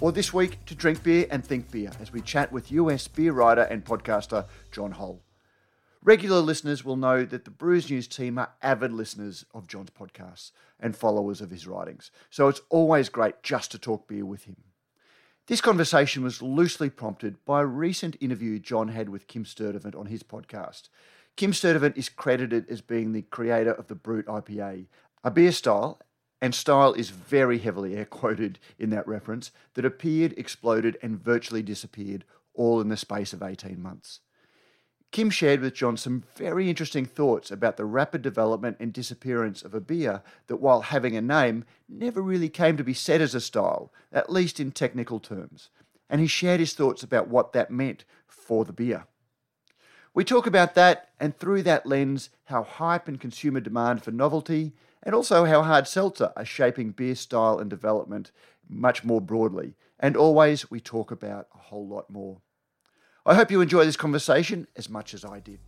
Or this week, to drink beer and think beer as we chat with US beer writer and podcaster John Holl. Regular listeners will know that the Brews News team are avid listeners of John's podcasts and followers of his writings, so it's always great just to talk beer with him. This conversation was loosely prompted by a recent interview John had with Kim Sturdavant on his podcast. Kim Sturdavant is credited as being the creator of the Brut IPA, a beer style and style is very heavily air quoted in that reference, that appeared, exploded, and virtually disappeared all in the space of 18 months. Kim shared with John some very interesting thoughts about the rapid development and disappearance of a beer that, while having a name, never really came to be set as a style, at least in technical terms. And he shared his thoughts about what that meant for the beer. We talk about that, and through that lens, how hype and consumer demand for novelty, and also how hard seltzer are shaping beer style and development much more broadly. And always, we talk about a whole lot more. I hope you enjoy this conversation as much as I did.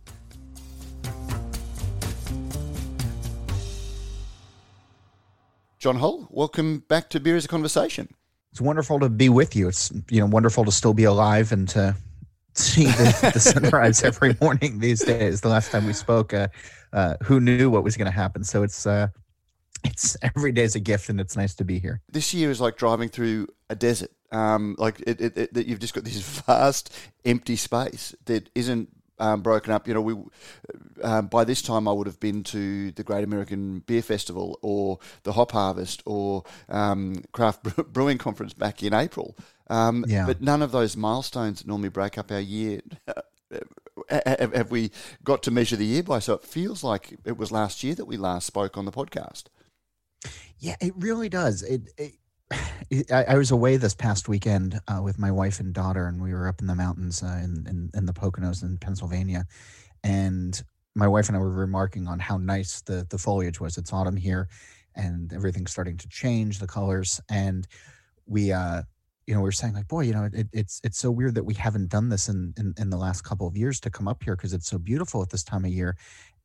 John Holl, welcome back to Beer as a Conversation. It's wonderful to be with you. It's you know wonderful to still be alive and to see the, the sunrise every morning these days. The last time we spoke, uh, uh, who knew what was going to happen? So it's uh, it's every day is a gift, and it's nice to be here. This year is like driving through a desert. Um, like it, it, it, you've just got this vast empty space that isn't um, broken up. You know, we um, by this time I would have been to the Great American Beer Festival or the Hop Harvest or um, Craft Brewing Conference back in April. Um, yeah. But none of those milestones normally break up our year. have we got to measure the year by? So it feels like it was last year that we last spoke on the podcast. Yeah, it really does. It, it, I, was away this past weekend uh, with my wife and daughter, and we were up in the mountains uh, in, in, in the Poconos in Pennsylvania, and my wife and I were remarking on how nice the the foliage was. It's autumn here, and everything's starting to change the colors, and we uh you know we are saying like boy you know it, it's it's so weird that we haven't done this in, in in the last couple of years to come up here because it's so beautiful at this time of year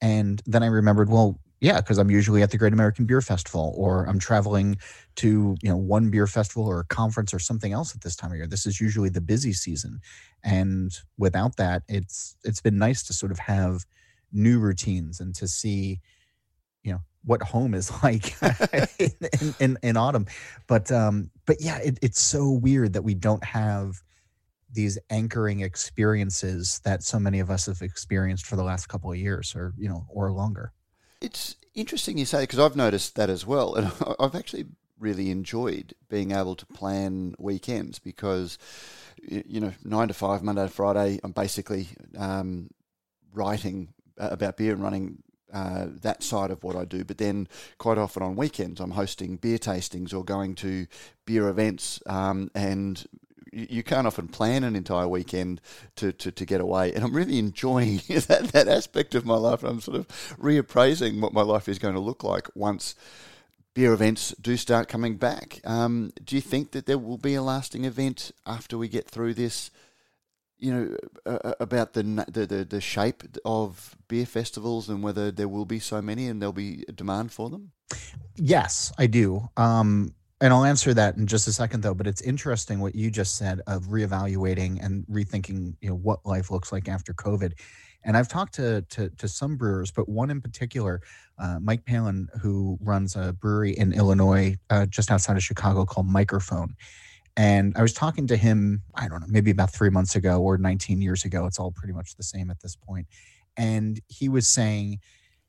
and then i remembered well yeah, because I'm usually at the Great American Beer Festival, or I'm traveling to you know one beer festival or a conference or something else at this time of year. This is usually the busy season, and without that, it's it's been nice to sort of have new routines and to see, what home is like in, in, in, autumn. But um, but yeah, it, it's so weird that we don't have these anchoring experiences that so many of us have experienced for the last couple of years, or you know, or longer. It's interesting you say because I've noticed that as well, and I've actually really enjoyed being able to plan weekends because you know nine to five Monday to Friday I'm basically um, writing about beer and running uh, that side of what I do. But then quite often on weekends, I'm hosting beer tastings or going to beer events um, and you can't often plan an entire weekend to, to, to get away. And I'm really enjoying that, that aspect of my life. I'm sort of reappraising what my life is going to look like once beer events do start coming back. Um, do you think that there will be a lasting event after we get through this? You know uh, about the, the, the shape of beer festivals and whether there will be so many and there'll be a demand for them. Yes, I do. Um, and I'll answer that in just a second, though. But it's interesting what you just said of reevaluating and rethinking, you know, what life looks like after COVID. And I've talked to to, to some brewers, but one in particular, uh, Mike Palin, who runs a brewery in Illinois, uh, just outside of Chicago, called Mikerphone. And I was talking to him, I don't know, maybe about three months ago or 19 years ago. It's all pretty much the same at this point. And he was saying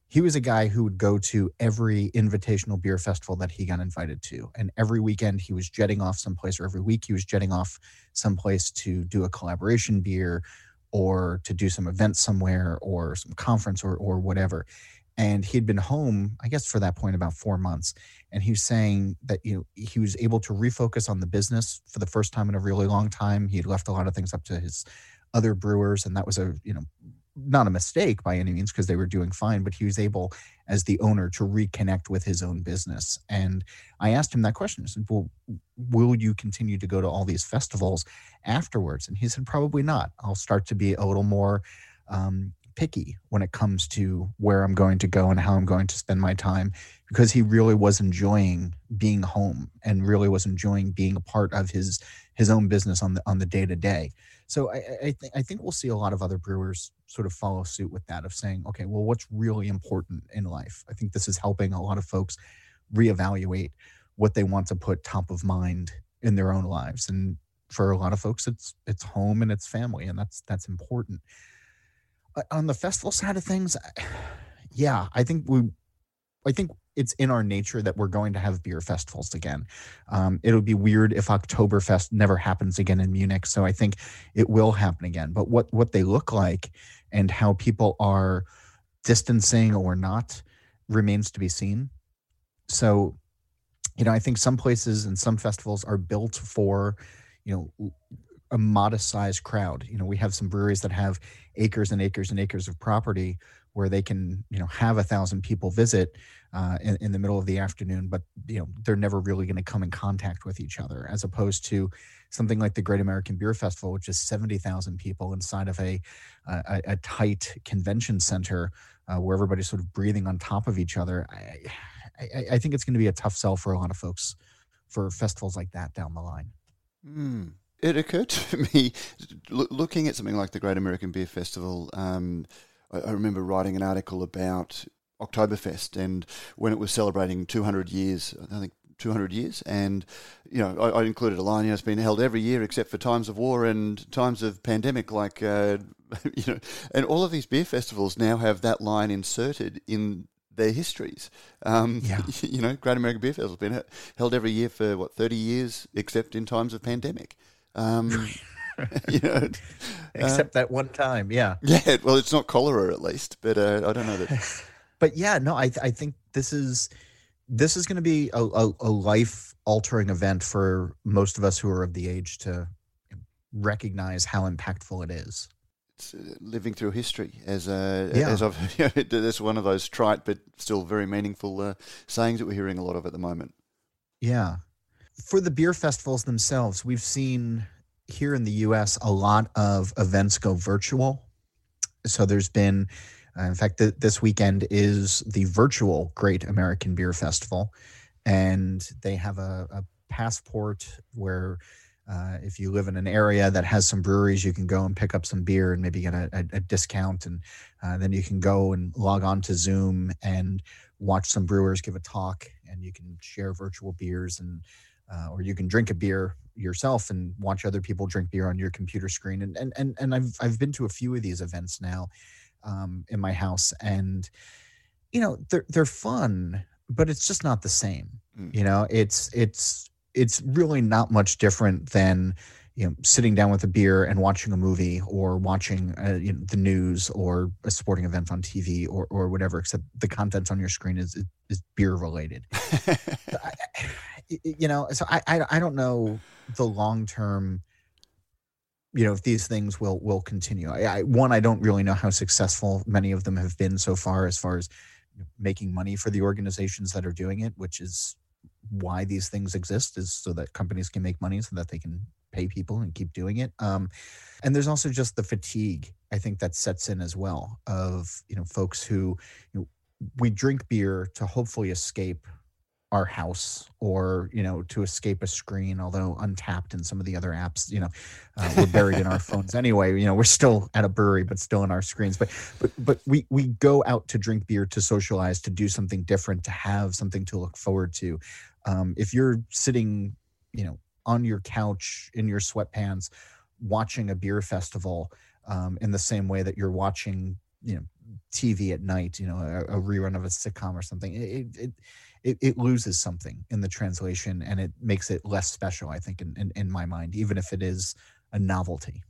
he was a guy who would go to every invitational beer festival that he got invited to. And every weekend he was jetting off someplace, or every week he was jetting off someplace to do a collaboration beer or to do some event somewhere or some conference or, or whatever. And he'd been home i guess for that point about four months and he was saying that you know he was able to refocus on the business for the first time in a really long time. He had left a lot of things up to his other brewers and that was a you know not a mistake by any means because they were doing fine but he was able as the owner to reconnect with his own business. And i asked him that question. I said well will you continue to go to all these festivals afterwards? And he said probably not. I'll start to be a little more um, picky when it comes to where I'm going to go and how I'm going to spend my time because he really was enjoying being home and really was enjoying being a part of his his own business on the on the day to day. So I I, th- I think we'll see a lot of other brewers sort of follow suit with that of saying, okay, well, what's really important in life? I think this is helping a lot of folks reevaluate what they want to put top of mind in their own lives and for a lot of folks it's it's home and it's family and that's that's important on the festival side of things, yeah, I think we, I think it's in our nature that we're going to have beer festivals again. Um, it'll be weird if Oktoberfest never happens again in Munich. So I think it will happen again. But what what they look like and how people are distancing or not remains to be seen. So, you know, I think some places and some festivals are built for, you know, a modest sized crowd. You know, we have some breweries that have acres and acres and acres of property where they can, you know, have a thousand people visit uh, in, in the middle of the afternoon, but you know, they're never really going to come in contact with each other, as opposed to something like the Great American Beer Festival, which is seventy thousand people inside of a a, a tight convention center uh, where everybody's sort of breathing on top of each other. I, I, I think it's going to be a tough sell for a lot of folks for festivals like that down the line. Mm it occurred to me, looking at something like the Great American Beer Festival, um, I, I, remember writing an article about Oktoberfest and when it was celebrating 200 years, I think 200 years. And, you know, I, I included a line, you know, it's been held every year except for times of war and times of pandemic, like, uh, you know, and all of these beer festivals now have that line inserted in their histories. Um, yeah. You know, Great American Beer Festival has been held every year for, what, 30 years, except in times of pandemic. Um, you know, except uh, that one time, yeah. Yeah, well, it's not cholera at least, but uh, I don't know that. but yeah, no, I I think this is this is going to be a, a, a life altering event for most of us who are of the age to recognize how impactful it is. It's uh, living through history, as uh, yeah. as I've you know, that's one of those trite but still very meaningful uh, sayings that we're hearing a lot of at the moment. Yeah, for the beer festivals themselves, we've seen here in the US a lot of events go virtual. So there's been, uh, in fact, the, this weekend is the virtual Great American Beer Festival. And they have a, a passport where uh, if you live in an area that has some breweries, you can go and pick up some beer and maybe get a, a, a discount. And uh, then you can go and log on to Zoom and watch some brewers give a talk and you can share virtual beers and uh, or you can drink a beer yourself and watch other people drink beer on your computer screen. And and and, and I've I've been to a few of these events now um, in my house, and you know they're they're fun, but it's just not the same. Mm. You know, it's it's it's really not much different than you know sitting down with a beer and watching a movie or watching uh, you know, the news or a sporting event on TV or or whatever except the content on your screen is is beer related I, you know so I, I i don't know the long term you know if these things will will continue. I, I, one i don't really know how successful many of them have been so far as far as making money for the organizations that are doing it which is why these things exist is so that companies can make money so that they can pay people and keep doing it. Um, and there's also just the fatigue i think that sets in as well of you know folks who you know, we drink beer to hopefully escape our house or you know to escape a screen although Untappd in some of the other apps you know uh, we're buried in our phones anyway you know we're still at a brewery but still in our screens. But but but we we go out to drink beer to socialize to do something different to have something to look forward to. Um, if you're sitting you know on your couch in your sweatpants watching a beer festival um, in the same way that you're watching you know TV at night you know a, a rerun of a sitcom or something it, it it, it loses something in the translation and it makes it less special i think in, in, in my mind even if it is a novelty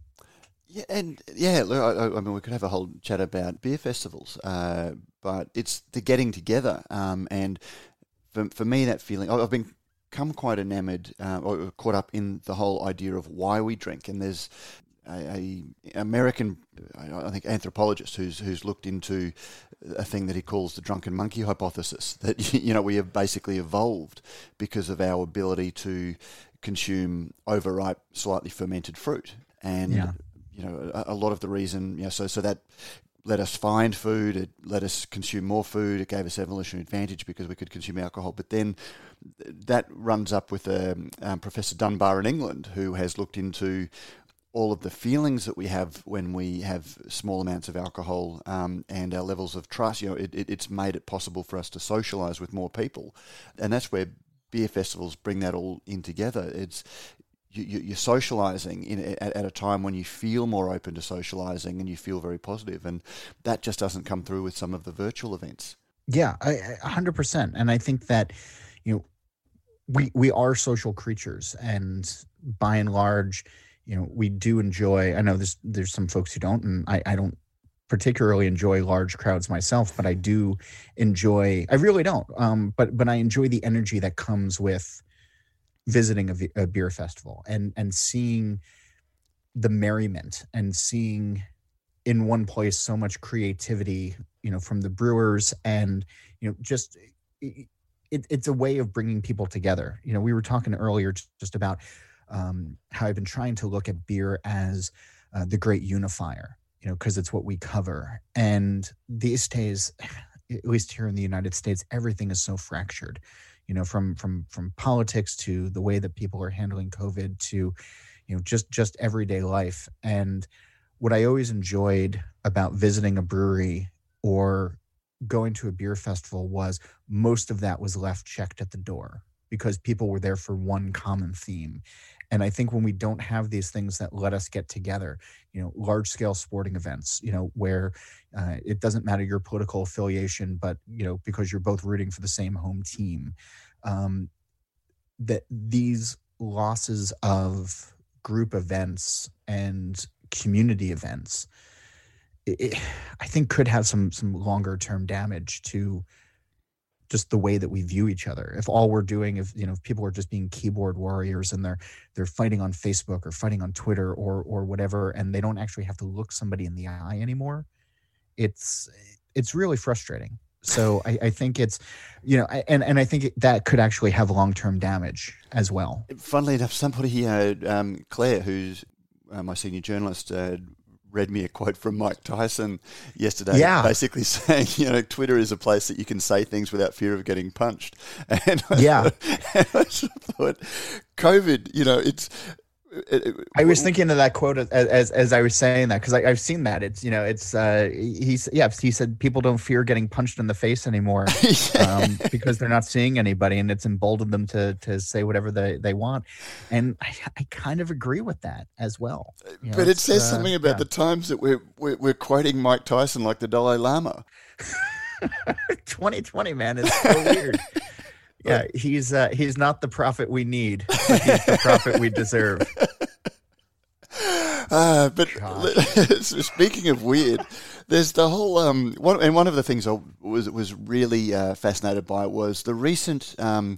Yeah, and yeah, I, I mean, we could have a whole chat about beer festivals, uh, but it's the getting together. Um, and for, for me, that feeling, I've been come quite enamored uh, or caught up in the whole idea of why we drink. And there's a, a, American, I think, anthropologist who's who's looked into a thing that he calls the drunken monkey hypothesis. That you know we have basically evolved because of our ability to consume overripe, slightly fermented fruit, and Yeah. you know a, a lot of the reason, you know, so so that let us find food, it let us consume more food, it gave us evolutionary advantage because we could consume alcohol. But then that runs up with um, um, Professor Dunbar in England, who has looked into all of the feelings that we have when we have small amounts of alcohol um, and our levels of trust. You know, it, it, it's made it possible for us to socialise with more people, and that's where beer festivals bring that all in together. It's you, you're socialising in at, at a time when you feel more open to socialising and you feel very positive, and that just doesn't come through with some of the virtual events. Yeah, hundred percent. And I think that, you know, we we are social creatures, and by and large, you know, we do enjoy. I know there's there's some folks who don't, and I I don't particularly enjoy large crowds myself, but I do enjoy. I really don't. Um, but but I enjoy the energy that comes with visiting a beer festival and and seeing the merriment and seeing in one place so much creativity you know from the brewers and you know just it, it's a way of bringing people together you know we were talking earlier just about um, how i've been trying to look at beer as uh, the great unifier you know because it's what we cover. And these days at least here in the united states everything is so fractured you know from from from politics to the way that people are handling covid to you know just just everyday life. And what i always enjoyed about visiting a brewery or going to a beer festival was most of that was left checked at the door because people were there for one common theme and i think when we don't have these things that let us get together you know large scale sporting events you know where uh, it doesn't matter your political affiliation but you know because you're both rooting for the same home team um, that these losses of group events and community events it, i think could have some some longer term damage to just the way that we view each other. If all we're doing if you know if people are just being keyboard warriors and they're they're fighting on facebook or fighting on twitter or or whatever and they don't actually have to look somebody in the eye anymore it's it's really frustrating. So I, I think it's you know I- and and i think that could actually have long-term damage as well. Funnily enough, somebody here, um, Claire, who's uh, my senior journalist, uh, read me a quote from Mike Tyson yesterday, Yeah. basically saying, you know, Twitter is a place that you can say things without fear of getting punched. And I Yeah. thought- and I thought, COVID, you know, it's. It, it- I was thinking of that quote as as, as I was saying that because I've seen that. It's you know it's uh he's yeah he said people don't fear getting punched in the face anymore um, because they're not seeing anybody and it's emboldened them to to say whatever they, they want. And I, I kind of agree with that as well. You know, but it says uh, something about yeah. the times that we're, we're we're quoting Mike Tyson like the Dalai Lama. 2020 man is so weird yeah he's uh he's not the prophet we need but he's the prophet we deserve Uh, but speaking of weird, there's the whole um, one, and one of the things I was was really uh, fascinated by was the recent um,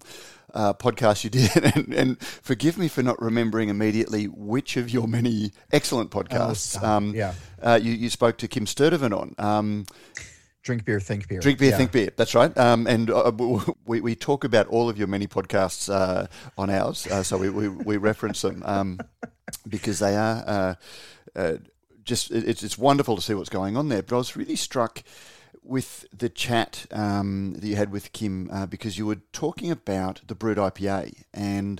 uh, podcast you did, and, and forgive me for not remembering immediately which of your many excellent podcasts. stop. um, Yeah. uh, you, you spoke to Kim Sturdavant on. Drink beer think beer Drink beer, Yeah. think beer. That's right. Um, and uh, we, we talk about all of your many podcasts uh, on ours, uh, so we, we, we reference them um, because they are uh, uh, just. It's it's wonderful to see what's going on there. But I was really struck with the chat um, that you had with Kim uh, because you were talking about the brut IPA, and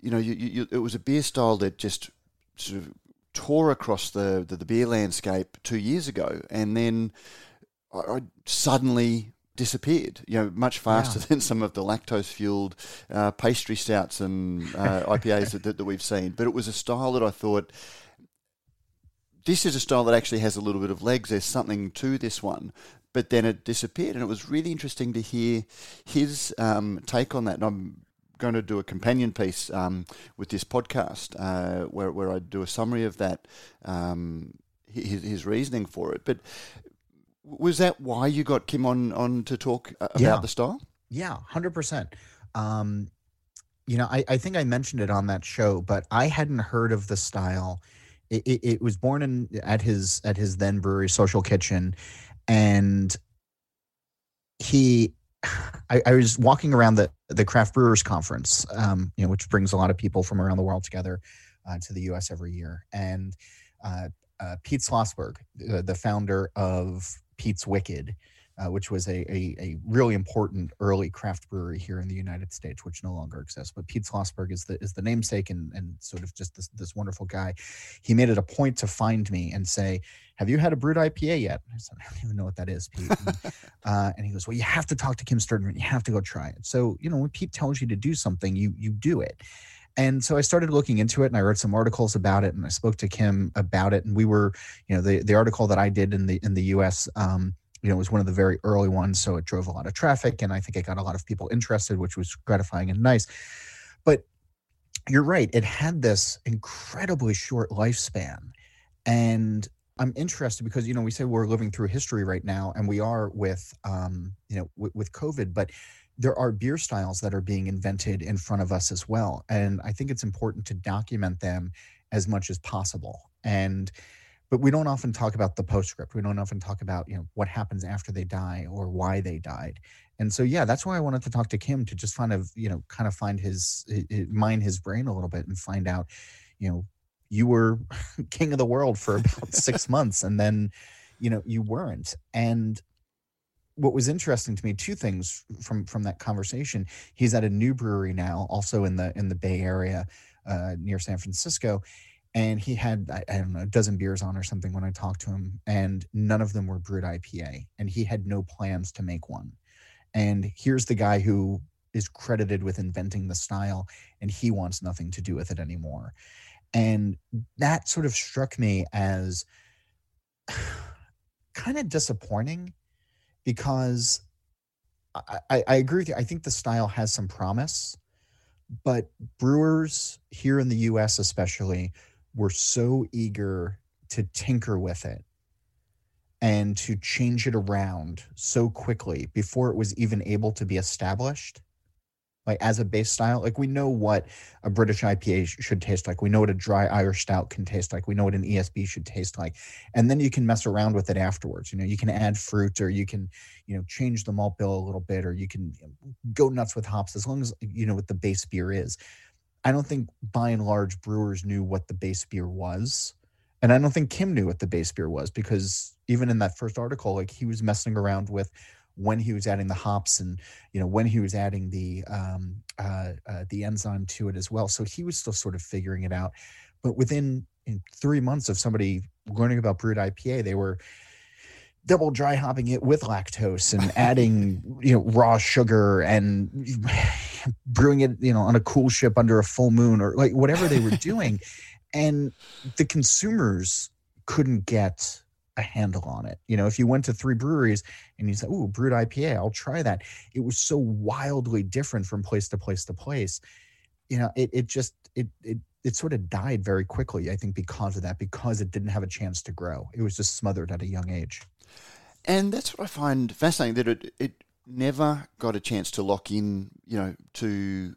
you know, you, you, you, it was a beer style that just sort of tore across the, the, the beer landscape two years ago, and then I, I suddenly disappeared. You know, much faster than some of the lactose fueled uh, pastry stouts and uh, IPAs that, that, that we've seen. But it was a style that I thought. This is a style that actually has a little bit of legs. There's something to this one, but then it disappeared, and it was really interesting to hear his um, take on that. And I'm going to do a companion piece um, with this podcast uh, where where I do a summary of that, um, his, his reasoning for it. But was that why you got Kim on on to talk about Yeah. the style? Yeah, hundred percent. Um, you know, I, I think I mentioned it on that show, but I hadn't heard of the style. It, it, it was born in at his at his then brewery, Social Kitchen, and he. I, I was walking around the the craft brewers conference, um, you know, which brings a lot of people from around the world together uh, to the U.S. every year, and uh, uh, Pete Slosberg, the, the founder of Pete's Wicked, uh, which was a, a, a really important early craft brewery here in the United States, which no longer exists. But Pete Slosberg is the is the namesake and and sort of just this this wonderful guy. He made it a point to find me and say, "Have you had a brut IPA yet?" I said, "I don't even know what that is, Pete." And, uh, and he goes, "Well, you have to talk to Kim Sturdavant. You have to go try it." So you know, when Pete tells you to do something, you you do it. And so I started looking into it and I read some articles about it and I spoke to Kim about it. And we were, you know, the, the article that I did in the in the US um, you know, was one of the very early ones, so it drove a lot of traffic, and I think it got a lot of people interested, which was gratifying and nice. But you're right; it had this incredibly short lifespan, and I'm interested because you know we say we're living through history right now, and we are with um, you know with, with COVID, but there are beer styles that are being invented in front of us as well, and I think it's important to document them as much as possible. And but we don't often talk about the postscript. We don't often talk about you know what happens after they die or why they died. And so yeah, that's why I wanted to talk to Kim to just kind of you know kind of find his, his mine his brain a little bit and find out you know you were king of the world for about six months and then you know you weren't and what was interesting to me two things from from that conversation he's at a new brewery now also in the in the bay area uh, near san francisco and he had I, I don't know a dozen beers on or something when i talked to him and none of them were brut ipa and he had no plans to make one. And here's the guy who is credited with inventing the style and he wants nothing to do with it anymore. And that sort of struck me as kind of disappointing because I, I, I agree with you. I think the style has some promise, but brewers here in the US, especially, were so eager to tinker with it and to change it around so quickly before it was even able to be established like as a base style like we know what a british ipa sh- should taste like. We know what a dry irish stout can taste like. We know what an esb should taste like. And then you can mess around with it afterwards. You know you can add fruit or you can you know change the malt bill a little bit or you can go nuts with hops as long as you know what the base beer is. I don't think by and large brewers knew what the base beer was. And i don't think kim knew what the base beer was because even in that first article like he was messing around with when he was adding the hops and you know when he was adding the um, uh, uh, the enzyme to it as well. So he was still sort of figuring it out. But within in three months of somebody learning about brut IPA, they were double dry hopping it with lactose and adding you know raw sugar and brewing it you know on a coolship under a full moon or like whatever they were doing and the consumers couldn't get a handle on it. You know, if you went to three breweries and you said, "Ooh, brut IPA, I'll try that," it was so wildly different from place to place to place. You know, it it just it it it sort of died very quickly. I think because of that, because it didn't have a chance to grow. It was just smothered at a young age. And that's what I find fascinating that it it never got a chance to lock in, you know, to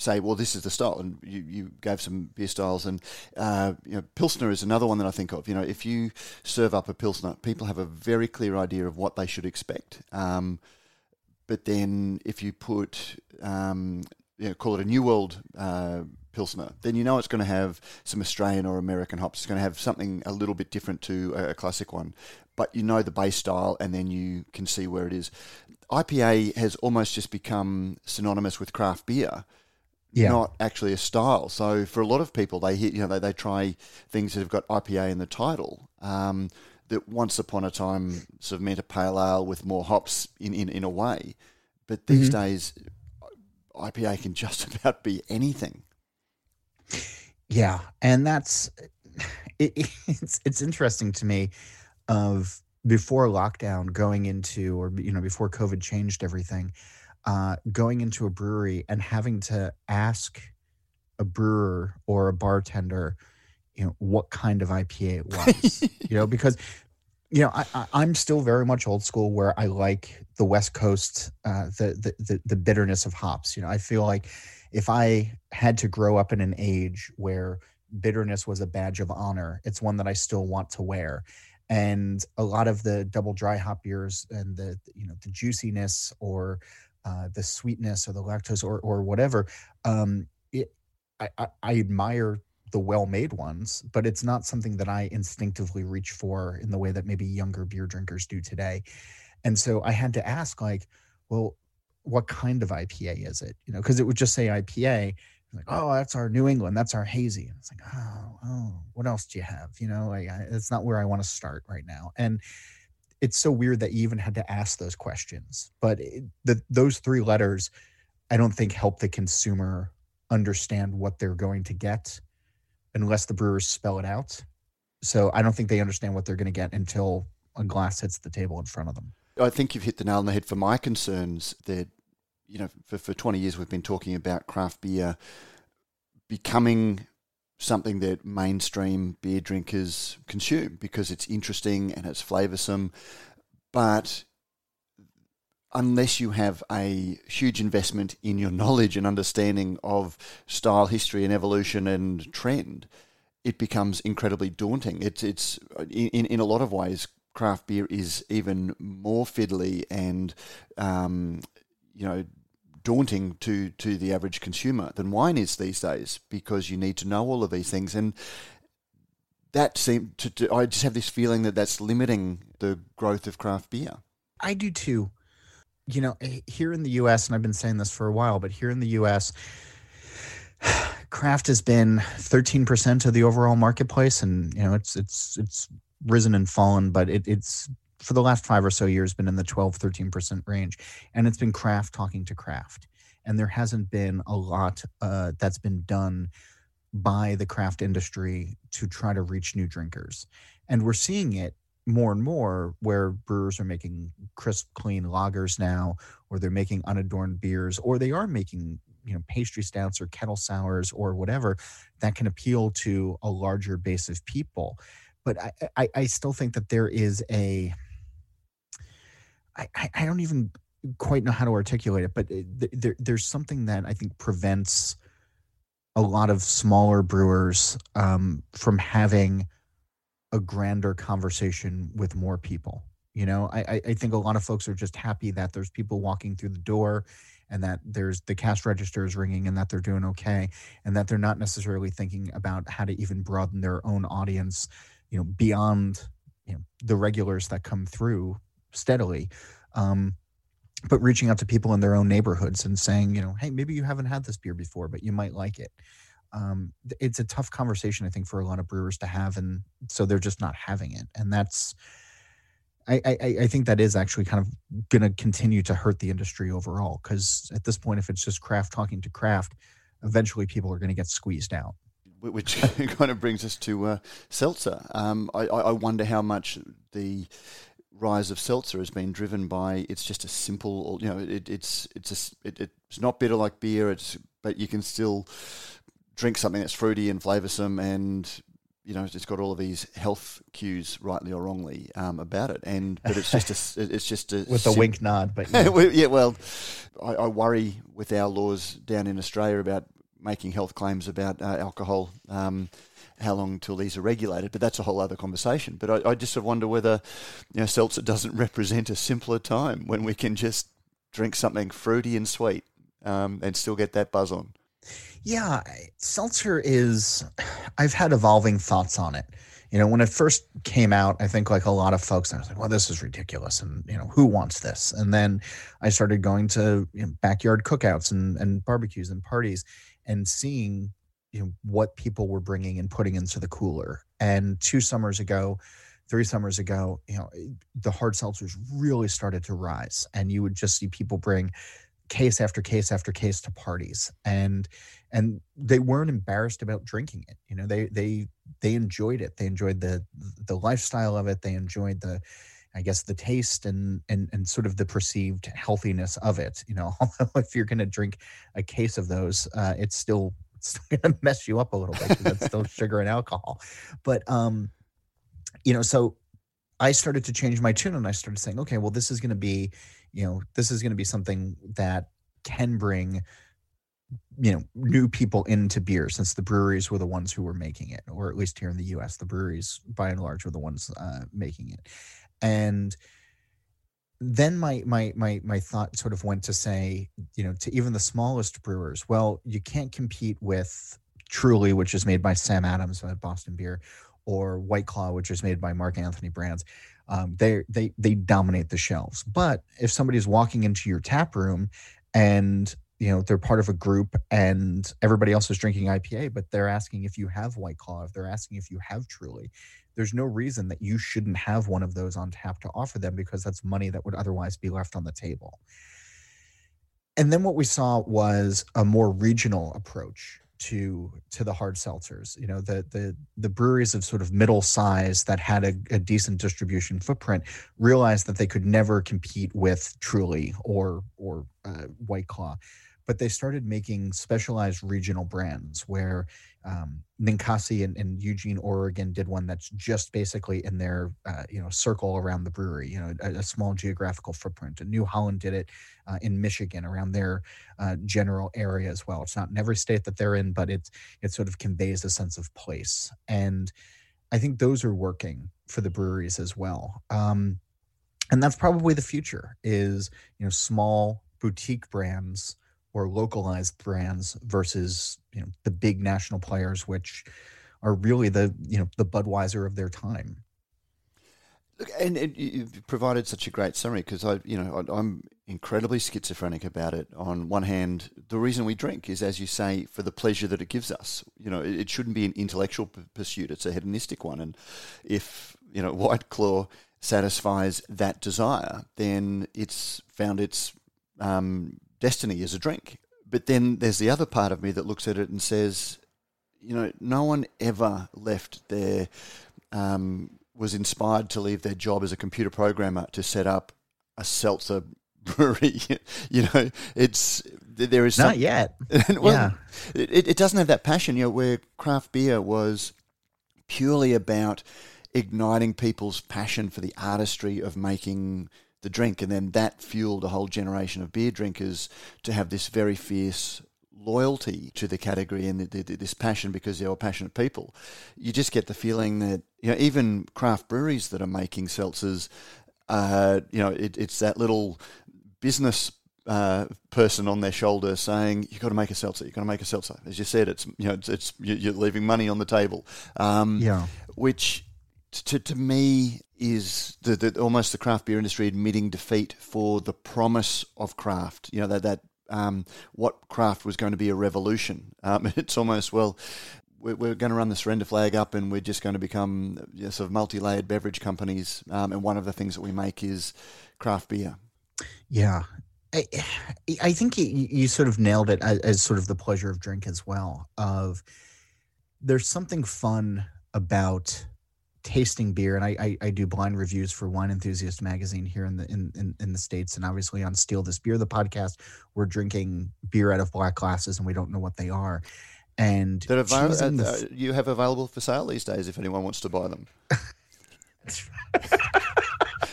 say, well, this is the style. And you, you gave some beer styles, and uh, you know, Pilsner is another one that I think of. You know, if you serve up a Pilsner, people have a very clear idea of what they should expect. Um, but then if you put, um, you know, call it a New World uh, Pilsner, then you know it's going to have some Australian or American hops. It's going to have something a little bit different to a, a classic one. But you know the base style, and then you can see where it is. IPA has almost just become synonymous with craft beer Yeah. not actually a style. So for a lot of people, they hit, you know, they, they try things that have got IPA in the title. Um, that once upon a time sort of meant a pale ale with more hops in, in, in a way. But these Mm-hmm. days, IPA can just about be anything. Yeah, and that's it, it's it's interesting to me of before lockdown going into or you know before COVID changed everything. Uh, going into a brewery and having to ask a brewer or a bartender, you know, what kind of IPA it was, you know, because you know, I, I, am still very much old school where I like the West Coast, uh, the, the the the bitterness of hops. You know, I feel like if I had to grow up in an age where bitterness was a badge of honor, it's one that I still want to wear. And a lot of the double dry hop beers and the you know the juiciness or uh, the sweetness or the lactose or or whatever, um, it I, I, I admire the well-made ones, but it's not something that I instinctively reach for in the way that maybe younger beer drinkers do today. And so I had to ask, like, well, what kind of IPA is it? You know, because it would just say IPA. Like, oh, that's our New England, that's our hazy. And it's like, oh, oh, what else do you have? You know, like I, it's not where I want to start right now. And it's so weird that you even had to ask those questions. But it, the, those three letters, I don't think help the consumer understand what they're going to get unless the brewers spell it out. So I don't think they understand what they're going to get until a glass hits the table in front of them. I think you've hit the nail on the head for my concerns that, you know, for, for 20 years we've been talking about craft beer becoming something that mainstream beer drinkers consume because it's interesting and it's flavoursome. But unless you have a huge investment in your knowledge and understanding of style, history, and evolution and trend, it becomes incredibly daunting. It's it's in in a lot of ways, craft beer is even more fiddly and um, you know daunting to to the average consumer than wine is these days because you need to know all of these things and that seem to, to I just have this feeling that that's limiting the growth of craft beer. I do too you know, eh, here in the US, and I've been saying this for a while, but here in the US, craft has been 13% of the overall marketplace. And, you know, it's, it's, it's risen and fallen, but it, it's for the last five or so years been in the 12, 13% range. And it's been craft talking to craft. And there hasn't been a lot uh, that's been done by the craft industry to try to reach new drinkers. And we're seeing it more and more where brewers are making crisp clean lagers now or they're making unadorned beers or they are making you know pastry stouts or kettle sours or whatever that can appeal to a larger base of people but i i, I still think that there is a I, I don't even quite know how to articulate it, but there, there's something that I think prevents a lot of smaller brewers um, from having a grander conversation with more people. You know, I, I think a lot of folks are just happy that there's people walking through the door and that there's the cash register is ringing and that they're doing okay and that they're not necessarily thinking about how to even broaden their own audience, you know, beyond you know the regulars that come through steadily. Um, but reaching out to people in their own neighborhoods and saying, you know, hey, maybe you haven't had this beer before, but you might like it um, it's a tough conversation I think for a lot of brewers to have, and so they're just not having it, and that's. I, I, I think that is actually kind of going to continue to hurt the industry overall because at this point, if it's just craft talking to craft, eventually people are going to get squeezed out. Which kind of brings us to uh, seltzer. Um, I, I wonder how much the rise of seltzer has been driven by it's just a simple you know it, it's it's a, it, it's not bitter like beer it's but you can still drink something that's fruity and flavoursome and you know it's got all of these health cues rightly or wrongly um, about it. And but it's just a it's just a with a wink nod but yeah, yeah well I, I, worry with our laws down in Australia about making health claims about uh, alcohol um, how long till these are regulated but that's a whole other conversation but I, I just wonder whether you know seltzer doesn't represent a simpler time when we can just drink something fruity and sweet um, and still get that buzz on yeah, seltzer is, I've had evolving thoughts on it. You know, when it first came out, I think like a lot of folks, I was like, well, this is ridiculous. And, you know, who wants this? And then I started going to you know, backyard cookouts and, and barbecues and parties and seeing, you know, what people were bringing and putting into the cooler. And two summers ago, three summers ago, you know, eh, the hard seltzers really started to rise. And you would just see people bring case after case after case to parties and and they weren't embarrassed about drinking it you know they they they enjoyed it they enjoyed the the lifestyle of it they enjoyed the I guess the taste and and and sort of the perceived healthiness of it. You know, although if you're going to drink a case of those, uh, it's still it's going to mess you up a little bit because it's still sugar and alcohol. But um, you know, so I started to change my tune and I started saying, okay, well, this is going to be, you know, this is going to be something that can bring you know new people into beer since the breweries were the ones who were making it or at least here in the us the breweries by and large were the ones uh, making it and then my my my my thought sort of went to say you know to even the smallest brewers well you can't compete with truly which is made by sam adams at boston beer or white claw which is made by mark anthony brands. Um, they they they dominate the shelves. But if somebody's walking into your tap room and you know they're part of a group and everybody else is drinking ipa but they're asking if you have white claw if they're asking if you have truly there's no reason that you shouldn't have one of those on tap to offer them because that's money that would otherwise be left on the table. And then what we saw was a more regional approach to to the hard seltzers you know the the the breweries of sort of middle size that had a, a decent distribution footprint realized that they could never compete with truly or or uh, white claw but they started making specialized regional brands where um, Ninkasi in, Eugene, Oregon did one that's just basically in their uh, you know circle around the brewery, you know, a, a small geographical footprint. And New Holland did it uh, in Michigan around their uh, general area as well. It's not in every state that they're in, but it's it sort of conveys a sense of place. And I think those are working for the breweries as well. Um, and that's probably the future is you know small boutique brands or localized brands versus you know the big national players which are really the you know the budweiser of their time Look, and, and you've provided such a great summary because I, you know, I'm incredibly schizophrenic about it. On one hand, the reason we drink is, as you say, for the pleasure that it gives us. You know, it, it shouldn't be an intellectual p- pursuit; it's a hedonistic one. And if you know, White Claw satisfies that desire, then it's found its um, destiny is a drink. But then there's the other part of me that looks at it and says, you know, no one ever left their, um, was inspired to leave their job as a computer programmer to set up a seltzer brewery. you know, it's there is not some, yet. well, yeah, it, it doesn't have that passion. You know, where craft beer was purely about igniting people's passion for the artistry of making the drink, and then that fueled a whole generation of beer drinkers to have this very fierce loyalty to the category and the, the, this passion because they were passionate people. You just get the feeling that you know even craft breweries that are making seltzers, uh, you know, it, it's that little business uh, person on their shoulder saying, "You've got to make a seltzer. You've got to make a seltzer." As you said, it's you know, it's, it's you're leaving money on the table. Um, yeah, which to to me is the, the, almost the craft beer industry admitting defeat for the promise of craft. You know that that um, what craft was going to be a revolution. Um, it's almost well. We're, going to run the surrender flag up, and we're just going to become you know, sort of multi-layered beverage companies. Um, and one of the things that we make is craft beer. Yeah, I, I think you, you sort of nailed it as, as, sort of the pleasure of drink as well. Of there's something fun about tasting beer and I, I, I do blind reviews for wine enthusiast magazine here in the in, in, in the states and obviously on steal this beer the podcast we're drinking beer out of black glasses and we don't know what they are and that avail- uh, uh, you have available for sale these days if anyone wants to buy them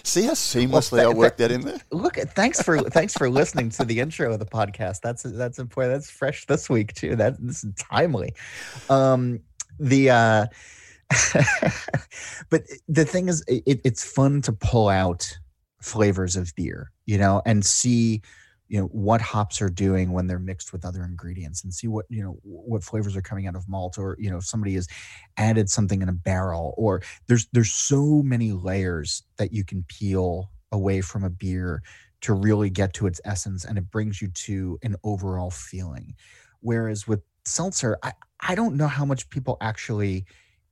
See how seamlessly well, I worked that in there. Look, thanks for thanks for listening to the intro of the podcast. That's that's important. That's fresh this week too. That this is timely. Um, the uh, but the thing is, it, it's fun to pull out flavors of beer, you know, and see, you know, what hops are doing when they're mixed with other ingredients, and see what you know what flavors are coming out of malt, or you know, if somebody has added something in a barrel, or there's there's so many layers that you can peel away from a beer to really get to its essence, and it brings you to an overall feeling. Whereas with seltzer, I I don't know how much people actually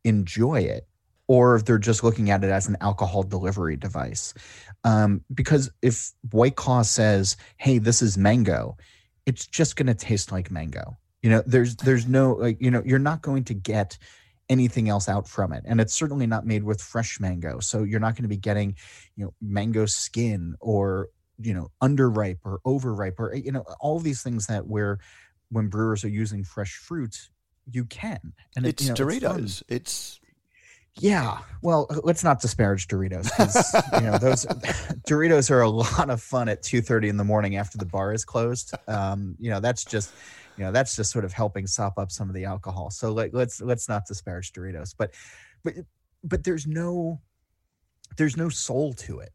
enjoy it or if they're just looking at it as an alcohol delivery device. Um, because if White Claw says, "Hey, this is mango," it's just going to taste like mango. You know, there's there's no like you know you're not going to get anything else out from it and it's certainly not made with fresh mango so you're not going to be getting you know mango skin or you know underripe or overripe or you know all these things that where when brewers are using fresh fruit you can and it's it, you know, Doritos. It's, It's, yeah. Well let's not disparage doritos 'cause, you know those doritos are a lot of fun at 2.30 in the morning after the bar is closed. Um you know that's just you know that's just sort of helping sop up some of the alcohol. So like let's let's not disparage doritos. But but but there's no there's no soul to it.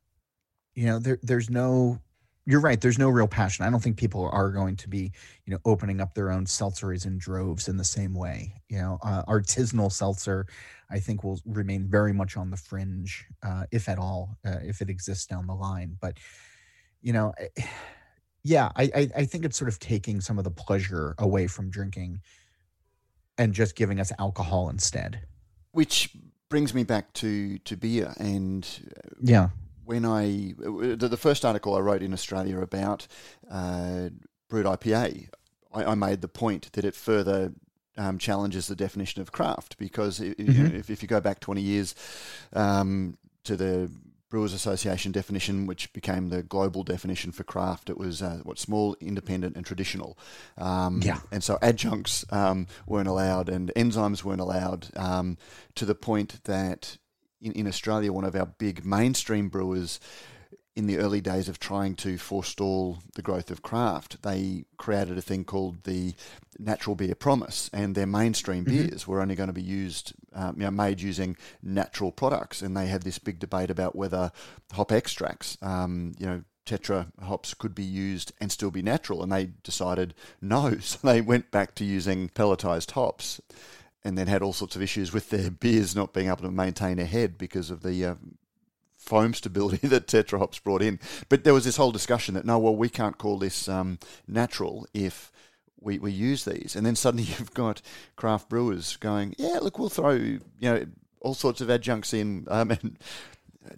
You know there there's no you're right there's no real passion. I don't think people are going to be you know opening up their own seltzeries in droves in the same way you know uh, artisanal seltzer i think will remain very much on the fringe uh, if at all uh, if it exists down the line. But you know eh, yeah I, I i think it's sort of taking some of the pleasure away from drinking and just giving us alcohol instead. Which brings me back to, to beer. And yeah when I, the, the first article I wrote in Australia about uh, brut IPA, I, I made the point that it further um, challenges the definition of craft because i you know, if, if you go back 20 years um, to the Brewers Association definition, which became the global definition for craft, it was uh, what small, independent, and traditional. Um, Yeah. And so adjuncts um, weren't allowed and enzymes weren't allowed um, to the point that in, in Australia, one of our big mainstream brewers in the early days of trying to forestall the growth of craft, they created a thing called the Natural Beer Promise, and their mainstream beers were only going to be used, um, you know, made using natural products. And they had this big debate about whether hop extracts, um, you know, tetra hops could be used and still be natural, and they decided no, so they went back to using pelletized hops. And then had all sorts of issues with their beers not being able to maintain a head because of the uh, foam stability that Tetra Hops brought in. But there was this whole discussion that no, well, we can't call this um, natural if we, we use these. And then suddenly you've got craft brewers going, yeah, look, we'll throw you know all sorts of adjuncts in. Um, and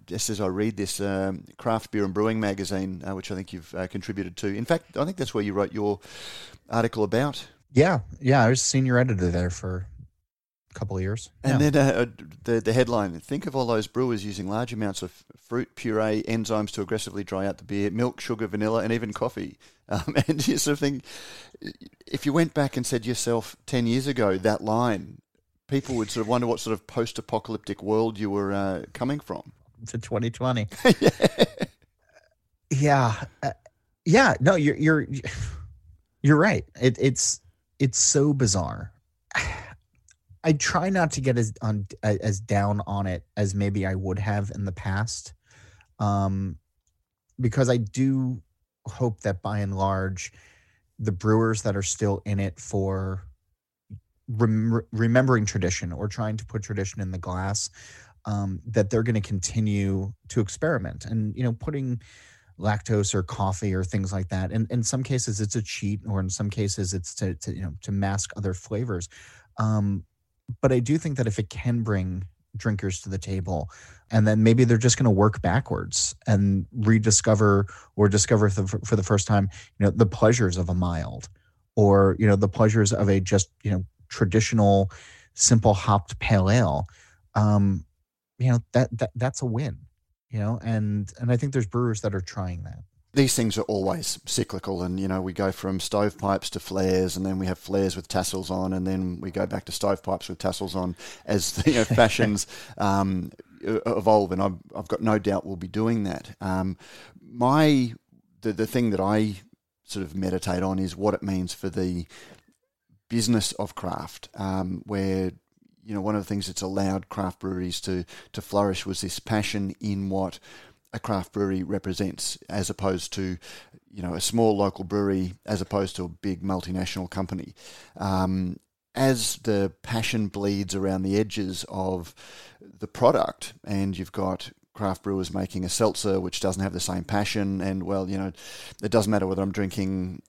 just as I read this um, craft beer and brewing magazine, uh, which I think you've uh, contributed to. In fact, I think that's where you wrote your article about. yeah yeah i was senior editor there for couple of years And Yeah. then uh, the the headline: Think of all those brewers using large amounts of fruit puree, enzymes to aggressively dry out the beer, milk, sugar, vanilla, and even coffee. Um, and you sort of think, if you went back and said yourself ten years ago that line, people would sort of wonder what sort of post-apocalyptic world you were uh, coming from. to 2020. yeah. Uh, yeah, no, you're you're you're right. It, it's it's so bizarre. I try not to get as on as down on it as maybe I would have in the past. Um because I do hope that by and large the brewers that are still in it for rem- remembering tradition or trying to put tradition in the glass um, that they're going to continue to experiment and you know putting lactose or coffee or things like that and in some cases it's a cheat or in some cases it's to, to you know to mask other flavors um, but i do think that if it can bring drinkers to the table and then maybe they're just going to work backwards and rediscover or discover for the, first time you know the pleasures of a mild or you know the pleasures of a just you know traditional simple hopped pale ale um you know that, that that's a win you know and and i think there's brewers that are trying that these things are always cyclical and you know we go from stovepipes to flares and then we have flares with tassels on and then we go back to stovepipes with tassels on as the you know, fashions um, evolve and I've, I've got no doubt we'll be doing that. Um, my the, the thing that i sort of meditate on is what it means for the business of craft um, where you know one of the things that's allowed craft breweries to to flourish was this passion in what a craft brewery represents, as opposed to, you know, a small local brewery, as opposed to a big multinational company. Um, as the passion bleeds around the edges of the product, and you've got craft brewers making a seltzer which doesn't have the same passion, and well, you know, it doesn't matter whether I'm drinking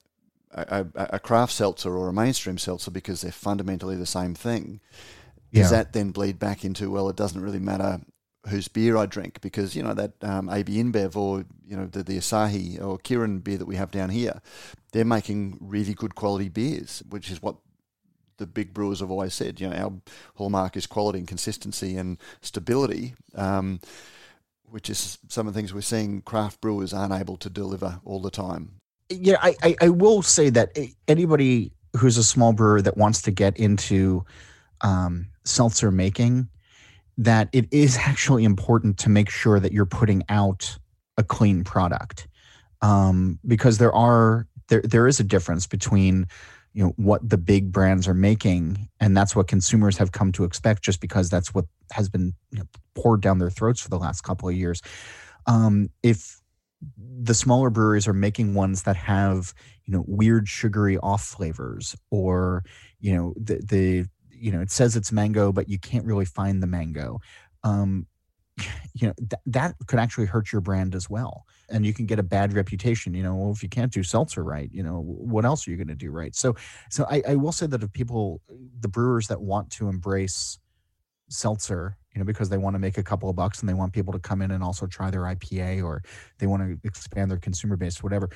a, a, a craft seltzer or a mainstream seltzer because they're fundamentally the same thing. Does that then bleed back into well, it doesn't really matter whose beer I drink because you know that um, AB InBev or you know the, the Asahi or Kirin beer that we have down here, they're making really good quality beers, which is what the big brewers have always said. You know, our hallmark is quality and consistency and stability. Um, which is some of the things we're seeing craft brewers aren't able to deliver all the time. Yeah, I, I, I will say that anybody who's a small brewer that wants to get into um, seltzer making, that it is actually important to make sure that you're putting out a clean product, um, because there are there there is a difference between you know what the big brands are making and that's what consumers have come to expect just because that's what has been you know, poured down their throats for the last couple of years. Um, if the smaller breweries are making ones that have you know weird sugary off flavors or you know the the you know it says it's mango but you can't really find the mango. Um, you know th- that could actually hurt your brand as well and you can get a bad reputation you know well, if you can't do seltzer right you know what else are you going to do right? So so I, I will say that if people the brewers that want to embrace seltzer you know because they want to make a couple of bucks and they want people to come in and also try their ipa or they want to expand their consumer base whatever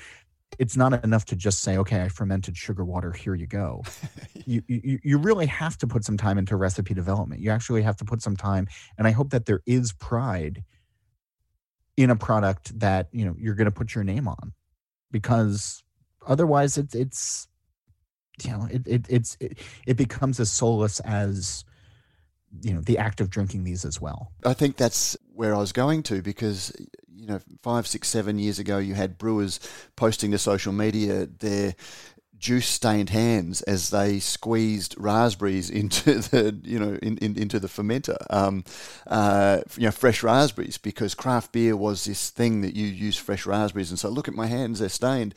it's not enough to just say okay i fermented sugar water here you go. You, you you really have to put some time into recipe development. You actually have to put some time and i hope that there is pride in a product that you know you're going to put your name on because otherwise it's it's you know it, it it's it, it becomes as soulless as you know the act of drinking these as well. I think that's where i was going to because you know five six seven years ago you had brewers posting to social media their juice stained hands as they squeezed raspberries into the you know in, in, into the fermenter. Um, uh, you know fresh raspberries because craft beer was this thing that you use fresh raspberries. And so look at my hands they're stained.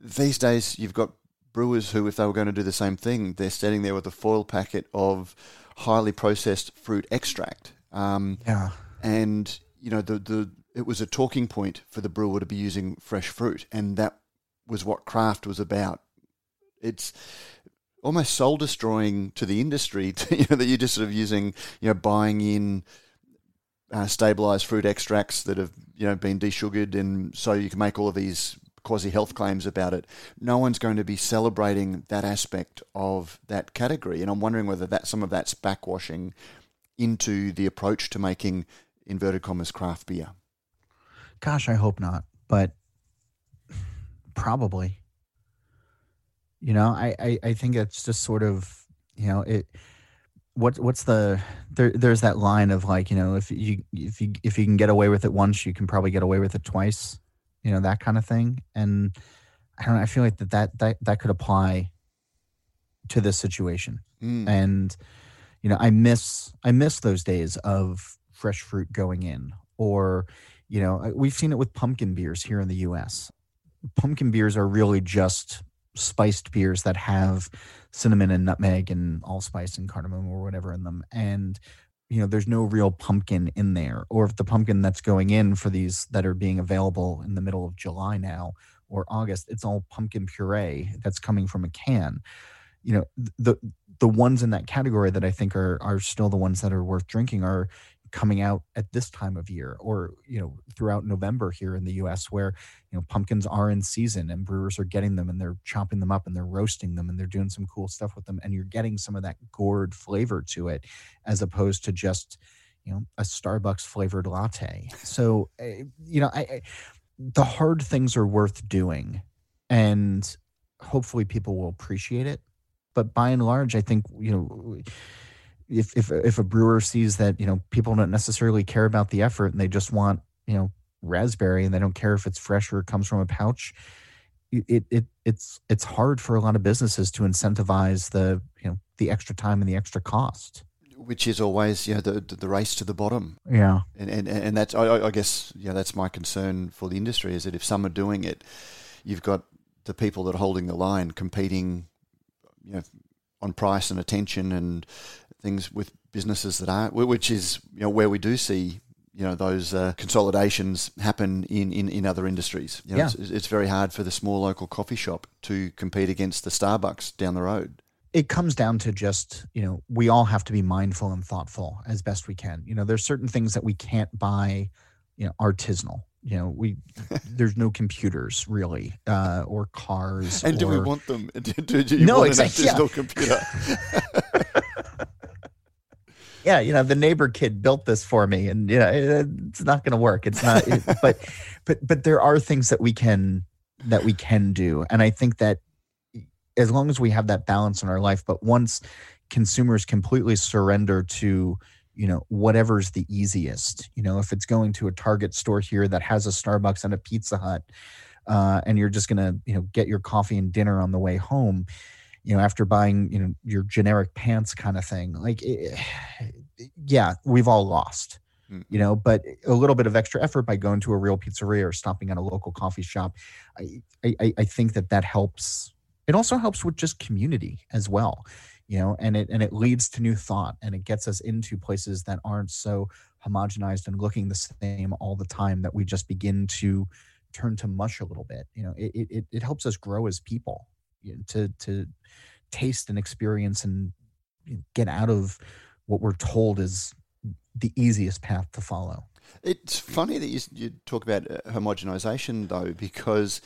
These days you've got brewers who if they were going to do the same thing they're standing there with a foil packet of highly processed fruit extract. Um, yeah. and you know the the it was a talking point for the brewer to be using fresh fruit and that was what craft was about it's almost soul destroying to the industry to, you know, that you're just sort of using, you know, buying in uh, stabilized fruit extracts that have, you know, been desugared and so you can make all of these quasi health claims about it. No one's going to be celebrating that aspect of that category. And I'm wondering whether that some of that's backwashing into the approach to making inverted commas craft beer. Gosh, I hope not, but probably. You know, I, I, I think it's just sort of, you know, it what what's the there there's that line of like, you know, if you if you if you can get away with it once, you can probably get away with it twice, you know, that kind of thing. And I don't know, I feel like that that that, that could apply to this situation. Mm. And you know, I miss I miss those days of fresh fruit going in or you know, we've seen it with pumpkin beers here in the US. Pumpkin beers are really just spiced beers that have cinnamon and nutmeg and allspice and cardamom or whatever in them. And you know there's no real pumpkin in there. Or if the pumpkin that's going in for these that are being available in the middle of july now or august it's all pumpkin puree that's coming from a can. You know the the ones in that category that i think are are still the ones that are worth drinking are coming out at this time of year or you know throughout november here in the us where you know pumpkins are in season and brewers are getting them and they're chopping them up and they're roasting them and they're doing some cool stuff with them and you're getting some of that gourd flavor to it as opposed to just you know a starbucks flavored latte. So eh, you know I, I the hard things are worth doing and hopefully people will appreciate it. But by and large i think you know if if if a brewer sees that you know people don't necessarily care about the effort and they just want you know raspberry and they don't care if it's fresh or it comes from a pouch it, it it's it's hard for a lot of businesses to incentivize the you know the extra time and the extra cost. Which is always you know the the race to the bottom. Yeah. And and, and that's I, I guess yeah that's my concern for the industry is that if some are doing it you've got the people that are holding the line competing you know on price and attention and things with businesses that are, which is you know where we do see you know those uh, consolidations happen in, in, in other industries. You know, yeah. it's, it's very hard for the small local coffee shop to compete against the Starbucks down the road. It comes down to just you know we all have to be mindful and thoughtful as best we can. You know, there's certain things that we can't buy, you know, artisanal. You know, we there's no computers really, uh, or cars. And do we want them? Do, do, do you No, want exactly, an yeah. computer? yeah, you know, the neighbor kid built this for me, and you know, it- it's not going to work. It's not. it- but, but, but there are things that we can that we can do, and I think that as long as we have that balance in our life, but once consumers completely surrender to you know whatever's the easiest you know if it's going to a target store here that has a starbucks and a pizza hut uh, and you're just going to you know get your coffee and dinner on the way home you know after buying you know your generic pants kind of thing like eh, yeah we've all lost Mm. you know but a little bit of extra effort by going to a real pizzeria or stopping at a local coffee shop i i, I think that that helps it also helps with just community as well you know and it and it leads to new thought and it gets us into places that aren't so homogenized and looking the same all the time that we just begin to turn to mush a little bit you know it it, it helps us grow as people to to taste and experience and get out of what we're told is the easiest path to follow It's funny that you, you talk about uh, homogenization, though, because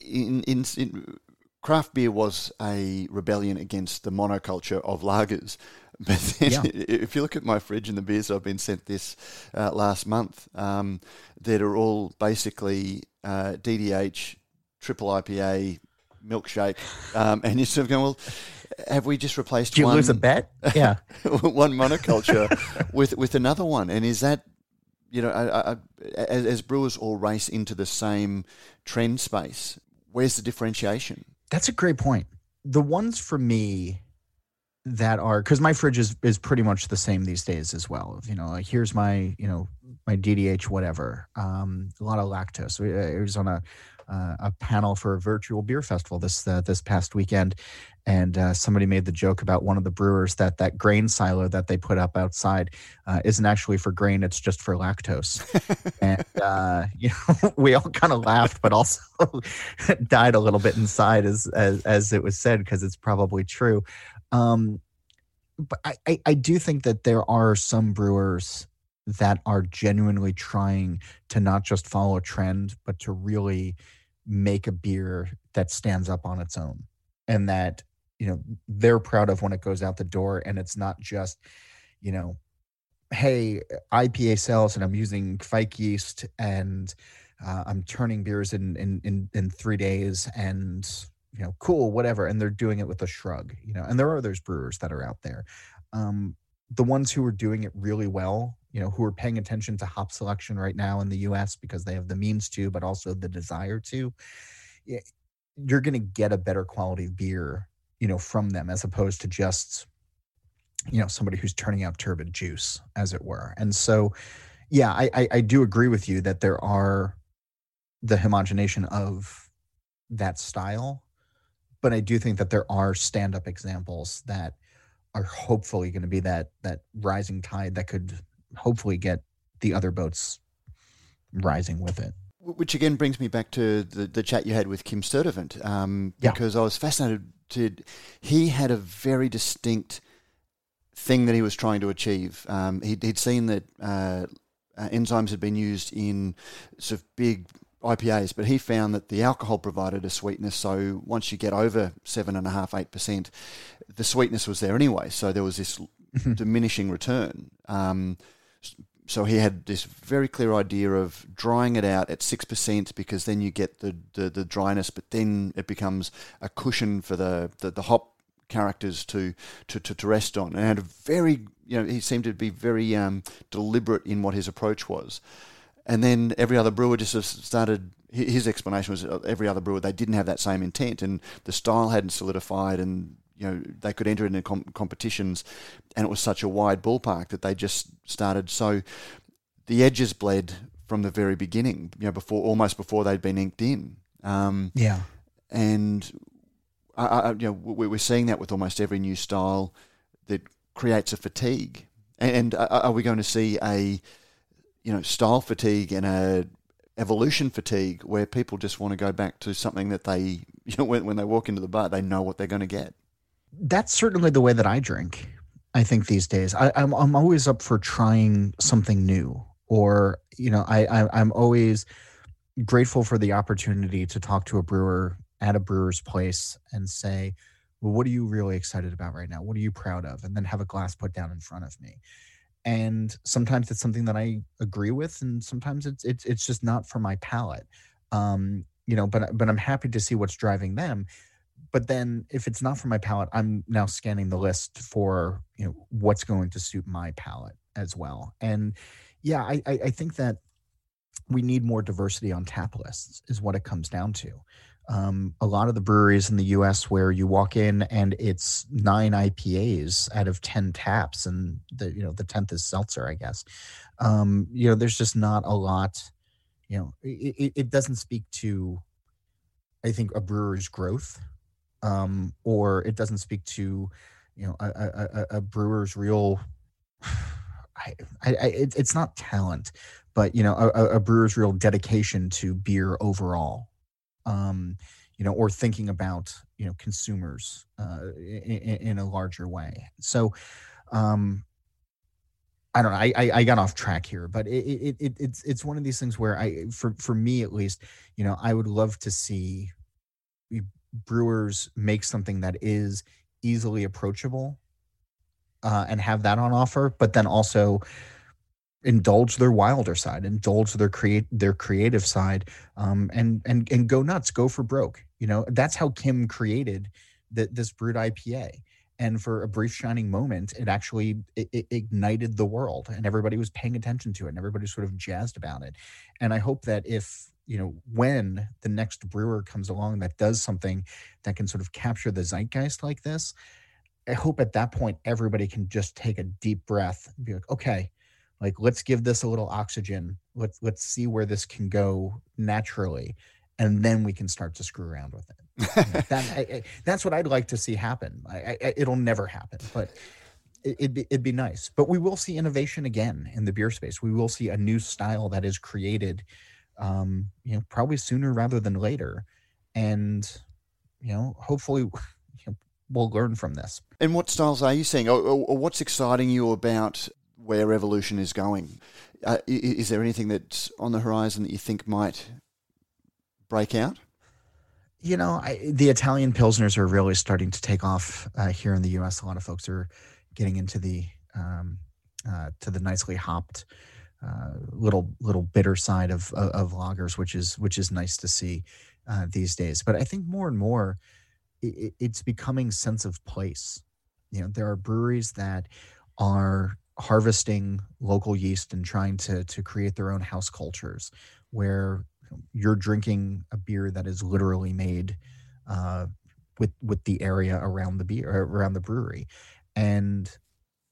in, in, in craft beer was a rebellion against the monoculture of lagers. But then, Yeah. if you look at my fridge and the beers I've been sent this uh, last month, um, that are all basically uh, DDH, triple IPA, milkshake, um, and you're sort of going, well, have we just replaced you one? lose a bet yeah one monoculture with with another one, and is that you know, I, I, as, as brewers all race into the same trend space, where's the differentiation? That's a great point. The ones for me that are because my fridge is is pretty much the same these days as well. You know, like here's my you know my DDH whatever. Um, a lot of lactose. It was on a uh, a panel for a virtual beer festival this uh, this past weekend, and uh, somebody made the joke about one of the brewers that that grain silo that they put up outside uh, isn't actually for grain; it's just for lactose. and uh, you know, we all kind of laughed, but also died a little bit inside as as, as it was said because it's probably true. Um, but I, I, I do think that there are some brewers that are genuinely trying to not just follow a trend, but to really make a beer that stands up on its own and that you know they're proud of when it goes out the door and it's not just you know hey ipa sells and i'm using kveik yeast and uh, i'm turning beers in, in in in three days and you know cool whatever and they're doing it with a shrug you know and there are those brewers that are out there. Um the ones who are doing it really well you know who are paying attention to hop selection right now in the us because they have the means to but also the desire to you're going to get a better quality beer you know from them as opposed to just you know somebody who's turning out turbid juice as it were. And so yeah i i, I do agree with you that there are the homogenation of that style but i do think that there are stand-up examples that are hopefully going to be that that rising tide that could hopefully get the other boats rising with it Which again brings me back to the, the chat you had with Kim Sturdavant, um, Yeah. because I was fascinated to. He had a very distinct thing that he was trying to achieve. Um, he'd, he'd seen that uh, uh, enzymes had been used in sort of big IPAs, but he found that the alcohol provided a sweetness. So once you get over seven and a half, eight percent, the sweetness was there anyway. So there was this diminishing return. Um, so he had this very clear idea of drying it out at six percent because then you get the, the, the dryness, but then it becomes a cushion for the, the, the hop characters to, to, to, to rest on. And had a very you know he seemed to be very um, deliberate in what his approach was. And then every other brewer just started. His explanation was uh, every other brewer they didn't have that same intent, and the style hadn't solidified, and you know they could enter into com- competitions, and it was such a wide ballpark that they just started. So the edges bled from the very beginning, you know, before almost before they'd been inked in. Um, yeah and I, I, you know, we- we're seeing that with almost every new style that creates a fatigue. And are are we going to see a, you know, style fatigue and a evolution fatigue where people just want to go back to something that they, you know, when, when they walk into the bar, they know what they're going to get. that's certainly the way that I drink. I think these days, I, I'm I'm always up for trying something new or you know I, I i'm always grateful for the opportunity to talk to a brewer at a brewer's place and say well what are you really excited about right now what are you proud of and then have a glass put down in front of me and sometimes it's something that i agree with and sometimes it's it's, it's just not for my palate um you know but but i'm happy to see what's driving them but then if it's not for my palate i'm now scanning the list for you know what's going to suit my palate as well and yeah i i, I think that we need more diversity on tap lists is what it comes down to um, a lot of the breweries in the us where you walk in and it's nine ipas out of 10 taps and the you know the 10th is seltzer i guess. Um, you know there's just not a lot you know it, it doesn't speak to i think a brewer's growth um, or it doesn't speak to you know a, a, a brewer's real I, I, it, it's not talent but you know a, a, brewer's real dedication to beer overall um, you know or thinking about you know consumers uh, in, in a larger way so um, I don't know. I, I, I got off track here, but it, it, it it's it's one of these things where I for for me at least, you know, I would love to see brewers make something that is easily approachable uh, and have that on offer, but then also indulge their wilder side, indulge their create their creative side, um, and and and go nuts, go for broke. You know, that's how Kim created the, this brut IPA. And for a brief shining moment, it actually it, it ignited the world, and everybody was paying attention to it, and everybody was sort of jazzed about it. And I hope that if you know when the next brewer comes along that does something that can sort of capture the zeitgeist like this i hope at that point everybody can just take a deep breath and be like okay like let's give this a little oxygen let's let's see where this can go naturally and then we can start to screw around with it that, I, I, that's what i'd like to see happen I, it'll never happen but it, it'd, be, it'd be nice but we will see innovation again in the beer space we will see a new style that is created um, you know, probably sooner rather than later. And, you know, hopefully we'll learn from this. And what styles are you seeing? Or, or what's exciting you about where evolution is going? Uh, is there anything that's on the horizon that you think might break out? You know, I, the Italian pilsners are really starting to take off uh, here in the U.S. A lot of folks are getting into the um, uh, to the nicely hopped uh, little little bitter side of, of, of lagers, which is which is nice to see uh, these days. But I think more and more it, it's becoming sense of place. You know, there are breweries that are harvesting local yeast and trying to to create their own house cultures, where you're drinking a beer that is literally made uh, with with the area around the beer around the brewery, and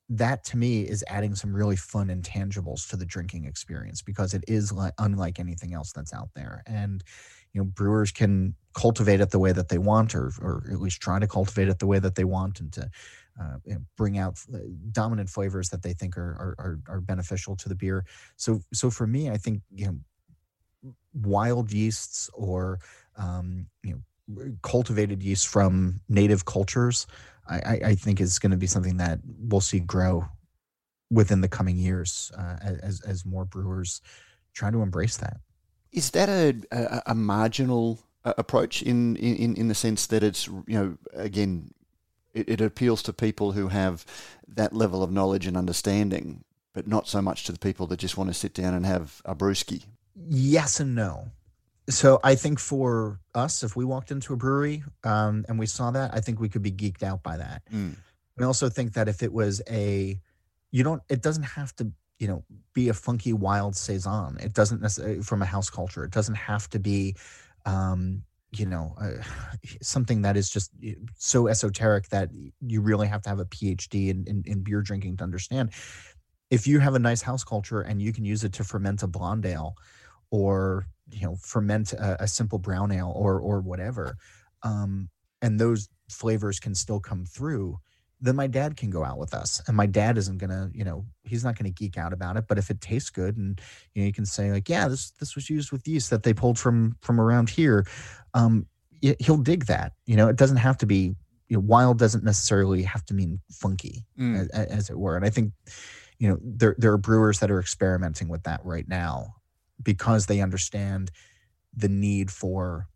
that to me is adding some really fun intangibles to the drinking experience because it is like unlike anything else that's out there. And you know brewers can cultivate it the way that they want or or at least try to cultivate it the way that they want and to uh, bring out uh, dominant flavors that they think are, are are beneficial to the beer so so for me i think you know wild yeasts or um, you know cultivated yeast from native cultures I, I think is going to be something that we'll see grow within the coming years uh, as as more brewers try to embrace that. Is that a a, a marginal uh, approach in, in in the sense that it's you know again it, it appeals to people who have that level of knowledge and understanding, but not so much to the people that just want to sit down and have a brewski. Yes and no so I think for us, if we walked into a brewery um, and we saw that, I think we could be geeked out by that. Mm. I also think that if it was a, you don't, it doesn't have to, you know, be a funky wild saison. It doesn't necessarily from a house culture. It doesn't have to be, um, you know, uh, something that is just so esoteric that you really have to have a PhD in, in, in beer drinking to understand. If you have a nice house culture and you can use it to ferment a blonde ale, or you know ferment a, a simple brown ale or or whatever um, and those flavors can still come through then my dad can go out with us and my dad isn't gonna you know he's not gonna geek out about it but if it tastes good and you know you can say like yeah this this was used with yeast that they pulled from from around here um he'll dig that you know it doesn't have to be you know, wild doesn't necessarily have to mean funky mm. as, as, it were and i think you know there there are brewers that are experimenting with that right now because they understand the need for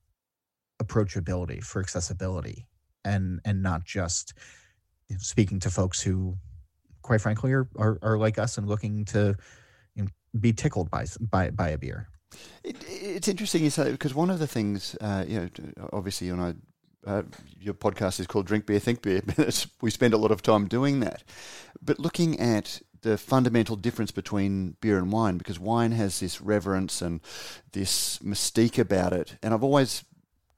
approachability for accessibility and and not just speaking to folks who quite frankly are, are, are like us and looking to you know, be tickled by by by a beer it, it's interesting you say because one of the things uh, you know obviously you know uh, your podcast is called Drink Beer, Think Beer. we spend a lot of time doing that. But looking at the fundamental difference between beer and wine, because wine has this reverence and this mystique about it. And I've always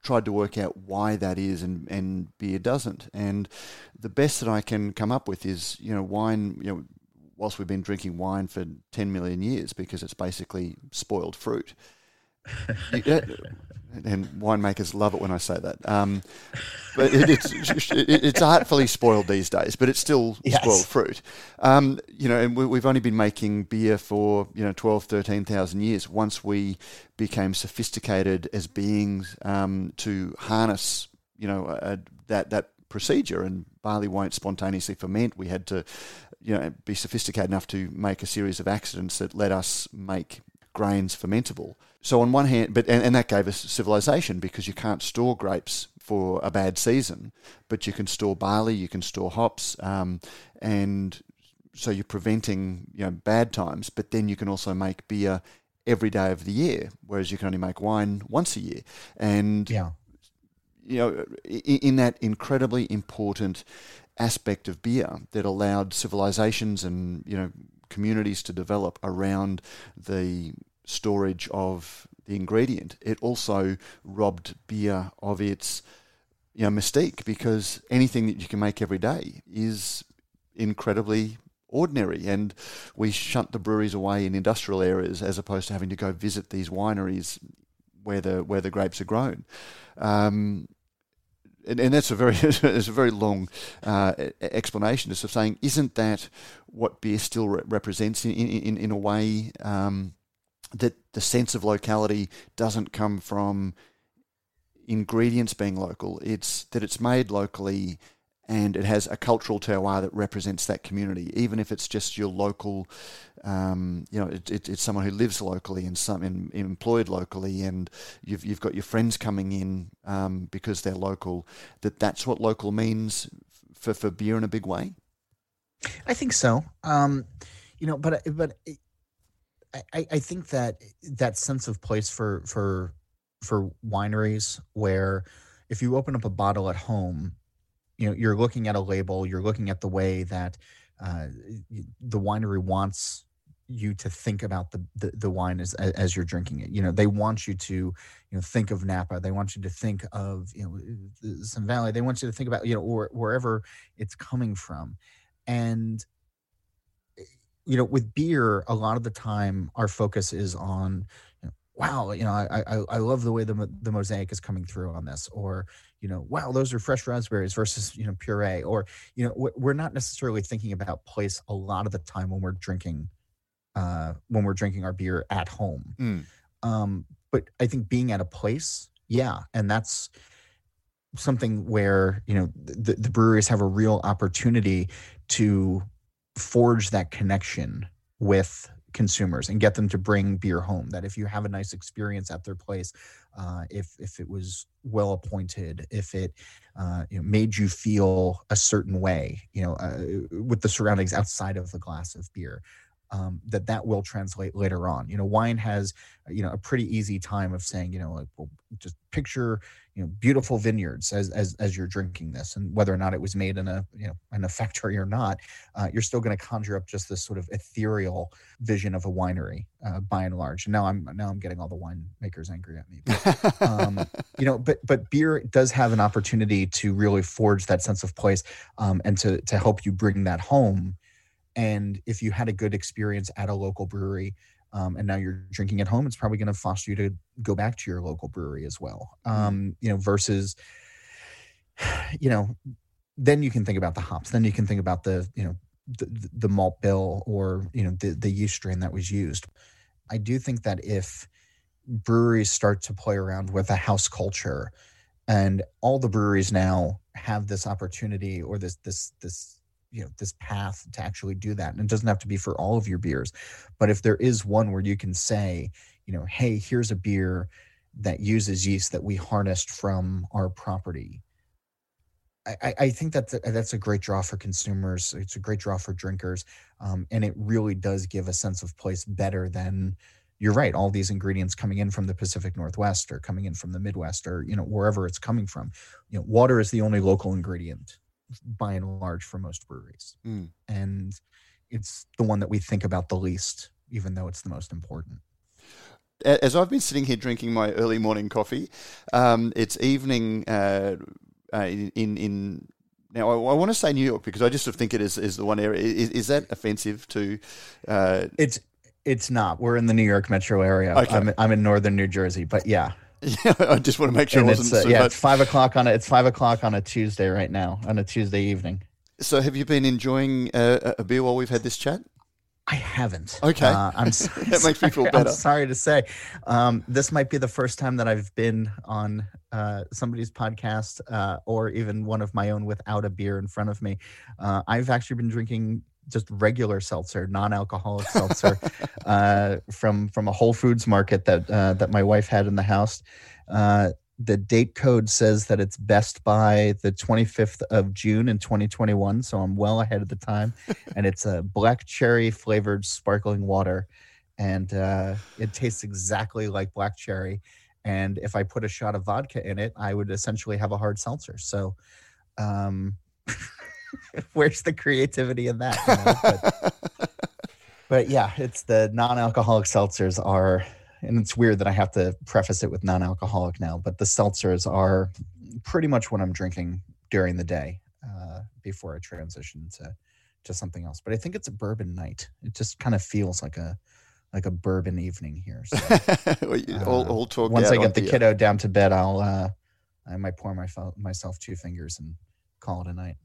tried to work out why that is and, and beer doesn't. And the best that I can come up with is, you know, wine, you know, whilst we've been drinking wine for 10 million years because it's basically spoiled fruit. and winemakers love it when I say that. Um, but it, it's it's artfully spoiled these days, but it's still yes. spoiled fruit. Um, you know, and we, have only been making beer for you know 12, 13,000 years. Once we became sophisticated as beings um, to harness, you know, a, that that procedure, and barley won't spontaneously ferment, we had to. You know, be sophisticated enough to make a series of accidents that let us make grains fermentable. So on one hand, but and, and that gave us civilization because you can't store grapes for a bad season, but you can store barley, you can store hops, um, and so you're preventing you know bad times. But then you can also make beer every day of the year, whereas you can only make wine once a year. And yeah. you know, in, in that incredibly important aspect of beer that allowed civilizations and you know communities to develop around the storage of the ingredient. It also robbed beer of its you know mystique because anything that you can make every day is incredibly ordinary and we shunt the breweries away in industrial areas as opposed to having to go visit these wineries where the where the grapes are grown. Um, and, and, that's a very it's a very long uh, explanation just of saying isn't that what beer still re- represents in, in, in a way um, that the sense of locality doesn't come from ingredients being local. It's that it's made locally and it has a cultural terroir that represents that community, even if it's just your local, um, you know, it, it, it's someone who lives locally and some in, employed locally, and you've you've got your friends coming in um, because they're local. That that's what local means for for beer in a big way. I think so. Um, you know, but but I, I think that that sense of place for for for wineries where if you open up a bottle at home, you know you're looking at a label, you're looking at the way that uh, the winery wants you to think about the, the, the wine as as you're drinking it. You know, they want you to you know think of Napa. They want you to think of you know Sun Valley. They want you to think about you know or wherever it's coming from, and you know, with beer, a lot of the time our focus is on, you know, wow, you know, I, I I love the way the the mosaic is coming through on this, or you know, wow, those are fresh raspberries versus you know puree, or you know, we're not necessarily thinking about place a lot of the time when we're drinking, uh, when we're drinking our beer at home. Mm. Um, but I think being at a place, yeah, and that's something where you know the, the breweries have a real opportunity to forge that connection with consumers and get them to bring beer home that if you have a nice experience at their place uh, if if it was well appointed if it uh, you know, made you feel a certain way you know uh, with the surroundings outside of the glass of beer um, that that will translate later on. You know, wine has you know a pretty easy time of saying you know like well, just picture you know beautiful vineyards as as as you're drinking this, and whether or not it was made in a you know in a factory or not, uh, you're still going to conjure up just this sort of ethereal vision of a winery uh, by and large. And now I'm now I'm getting all the winemakers angry at me. But, um, you know, but but beer does have an opportunity to really forge that sense of place um, and to to help you bring that home and if you had a good experience at a local brewery, um, and now you're drinking at home, it's probably going to foster you to go back to your local brewery as well. Mm-hmm. Um, you know, versus, you know, then you can think about the hops. Then you can think about the, you know, the, the malt bill or you know the the yeast strain that was used. I do think that if breweries start to play around with a house culture, and all the breweries now have this opportunity or this this this you know this path to actually do that and it doesn't have to be for all of your beers but if there is one where you can say you know hey here's a beer that uses yeast that we harnessed from our property I, I think that that's a great draw for consumers. It's a great draw for drinkers, um, and it really does give a sense of place better than you're right. All these ingredients coming in from the Pacific Northwest or coming in from the Midwest or you know wherever it's coming from. You know, water is the only local ingredient by and large for most breweries, Mm. and it's the one that we think about the least, even though it's the most important. As I've been sitting here drinking my early morning coffee, um, it's evening uh, uh, in, in in now. I, I want to say New York because I just sort of think it is, is the one area. Is, is that offensive to? Uh, It's it's not. We're in the New York metro area. Okay. I'm I'm in northern New Jersey, but yeah. Yeah, I just want to make sure And it wasn't. uh, so yeah, much- it's five o'clock on a it's five o'clock on a Tuesday right now on a Tuesday evening. So, have you been enjoying uh, a beer while we've had this chat? I haven't. Okay. Uh, I'm sorry. That makes me feel I'm better. sorry to say. Um, this might be the first time that I've been on uh, somebody's podcast uh, or even one of my own without a beer in front of me. Uh, I've actually been drinking just regular seltzer, non-alcoholic seltzer, uh, from from a Whole Foods market that uh, that my wife had in the house. Uh, the date code says that it's best by the 25th of June in 2021, so I'm well ahead of the time. and it's a black cherry flavored sparkling water, and uh, it tastes exactly like black cherry. And if I put a shot of vodka in it, I would essentially have a hard seltzer. So, um, where's the creativity in that? you know? But, but yeah, it's the non-alcoholic seltzers are, and it's weird that I have to preface it with non-alcoholic now, but the seltzers are pretty much what I'm drinking during the day uh, before I transition to to something else. But I think it's a bourbon night. It just kind of feels like a like a bourbon evening here. So, Well, uh, talk once I get the beer. kiddo down to bed, I'll uh, I might pour my, myself two fingers and call it a night.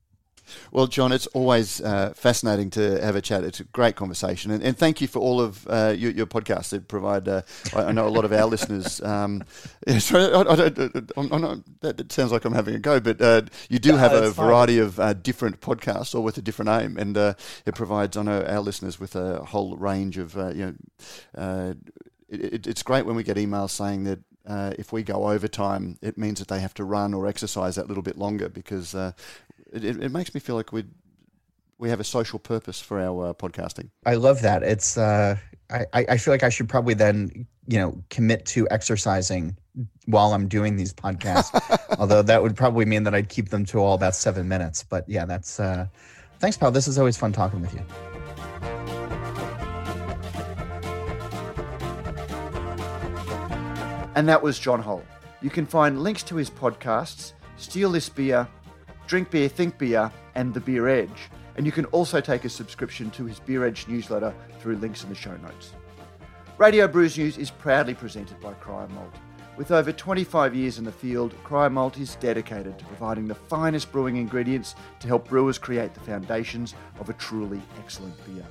Well, John, it's always uh, fascinating to have a chat. It's a great conversation, and, and thank you for all of uh, your, your podcasts that provide. Uh, I, I know a lot of our listeners. Um, yeah, sorry, I, I don't, I'm, I'm not, that, that sounds like I'm having a go, but uh, you do No, have a fine. variety of uh, different podcasts, all with a different aim, and uh, it provides. I know our listeners with a whole range of. Uh, you know, uh, it, it, it's great when we get emails saying that. Uh, if we go overtime, it means that they have to run or exercise that little bit longer because uh, it, it, it makes me feel like we we have a social purpose for our uh, podcasting. I love that. It's uh, I I I feel like I should probably then you know commit to exercising while I'm doing these podcasts. Although that would probably mean that I'd keep them to all about seven minutes. But yeah, that's uh, thanks, pal. This is always fun talking with you. And that was John Holl. You can find links to his podcasts, Steal This Beer, Drink Beer, Think Beer, and The Beer Edge. And you can also take a subscription to his Beer Edge newsletter through links in the show notes. Radio Brews News is proudly presented by Cryer Malt. With over 25 years in the field, Cryer Malt is dedicated to providing the finest brewing ingredients to help brewers create the foundations of a truly excellent beer.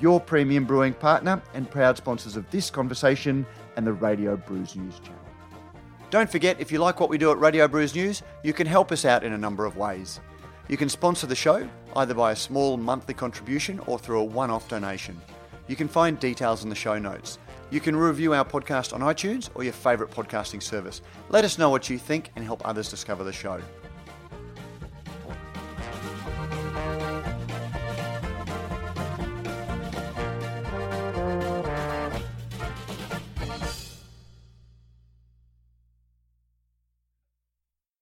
Your premium brewing partner and proud sponsors of this conversation and the Radio Brews News channel. Don't forget, if you like what we do at Radio Brews News, you can help us out in a number of ways. You can sponsor the show either by a small monthly contribution or through a one off donation. You can find details in the show notes. You can review our podcast on iTunes or your favourite podcasting service. Let us know what you think and help others discover the show.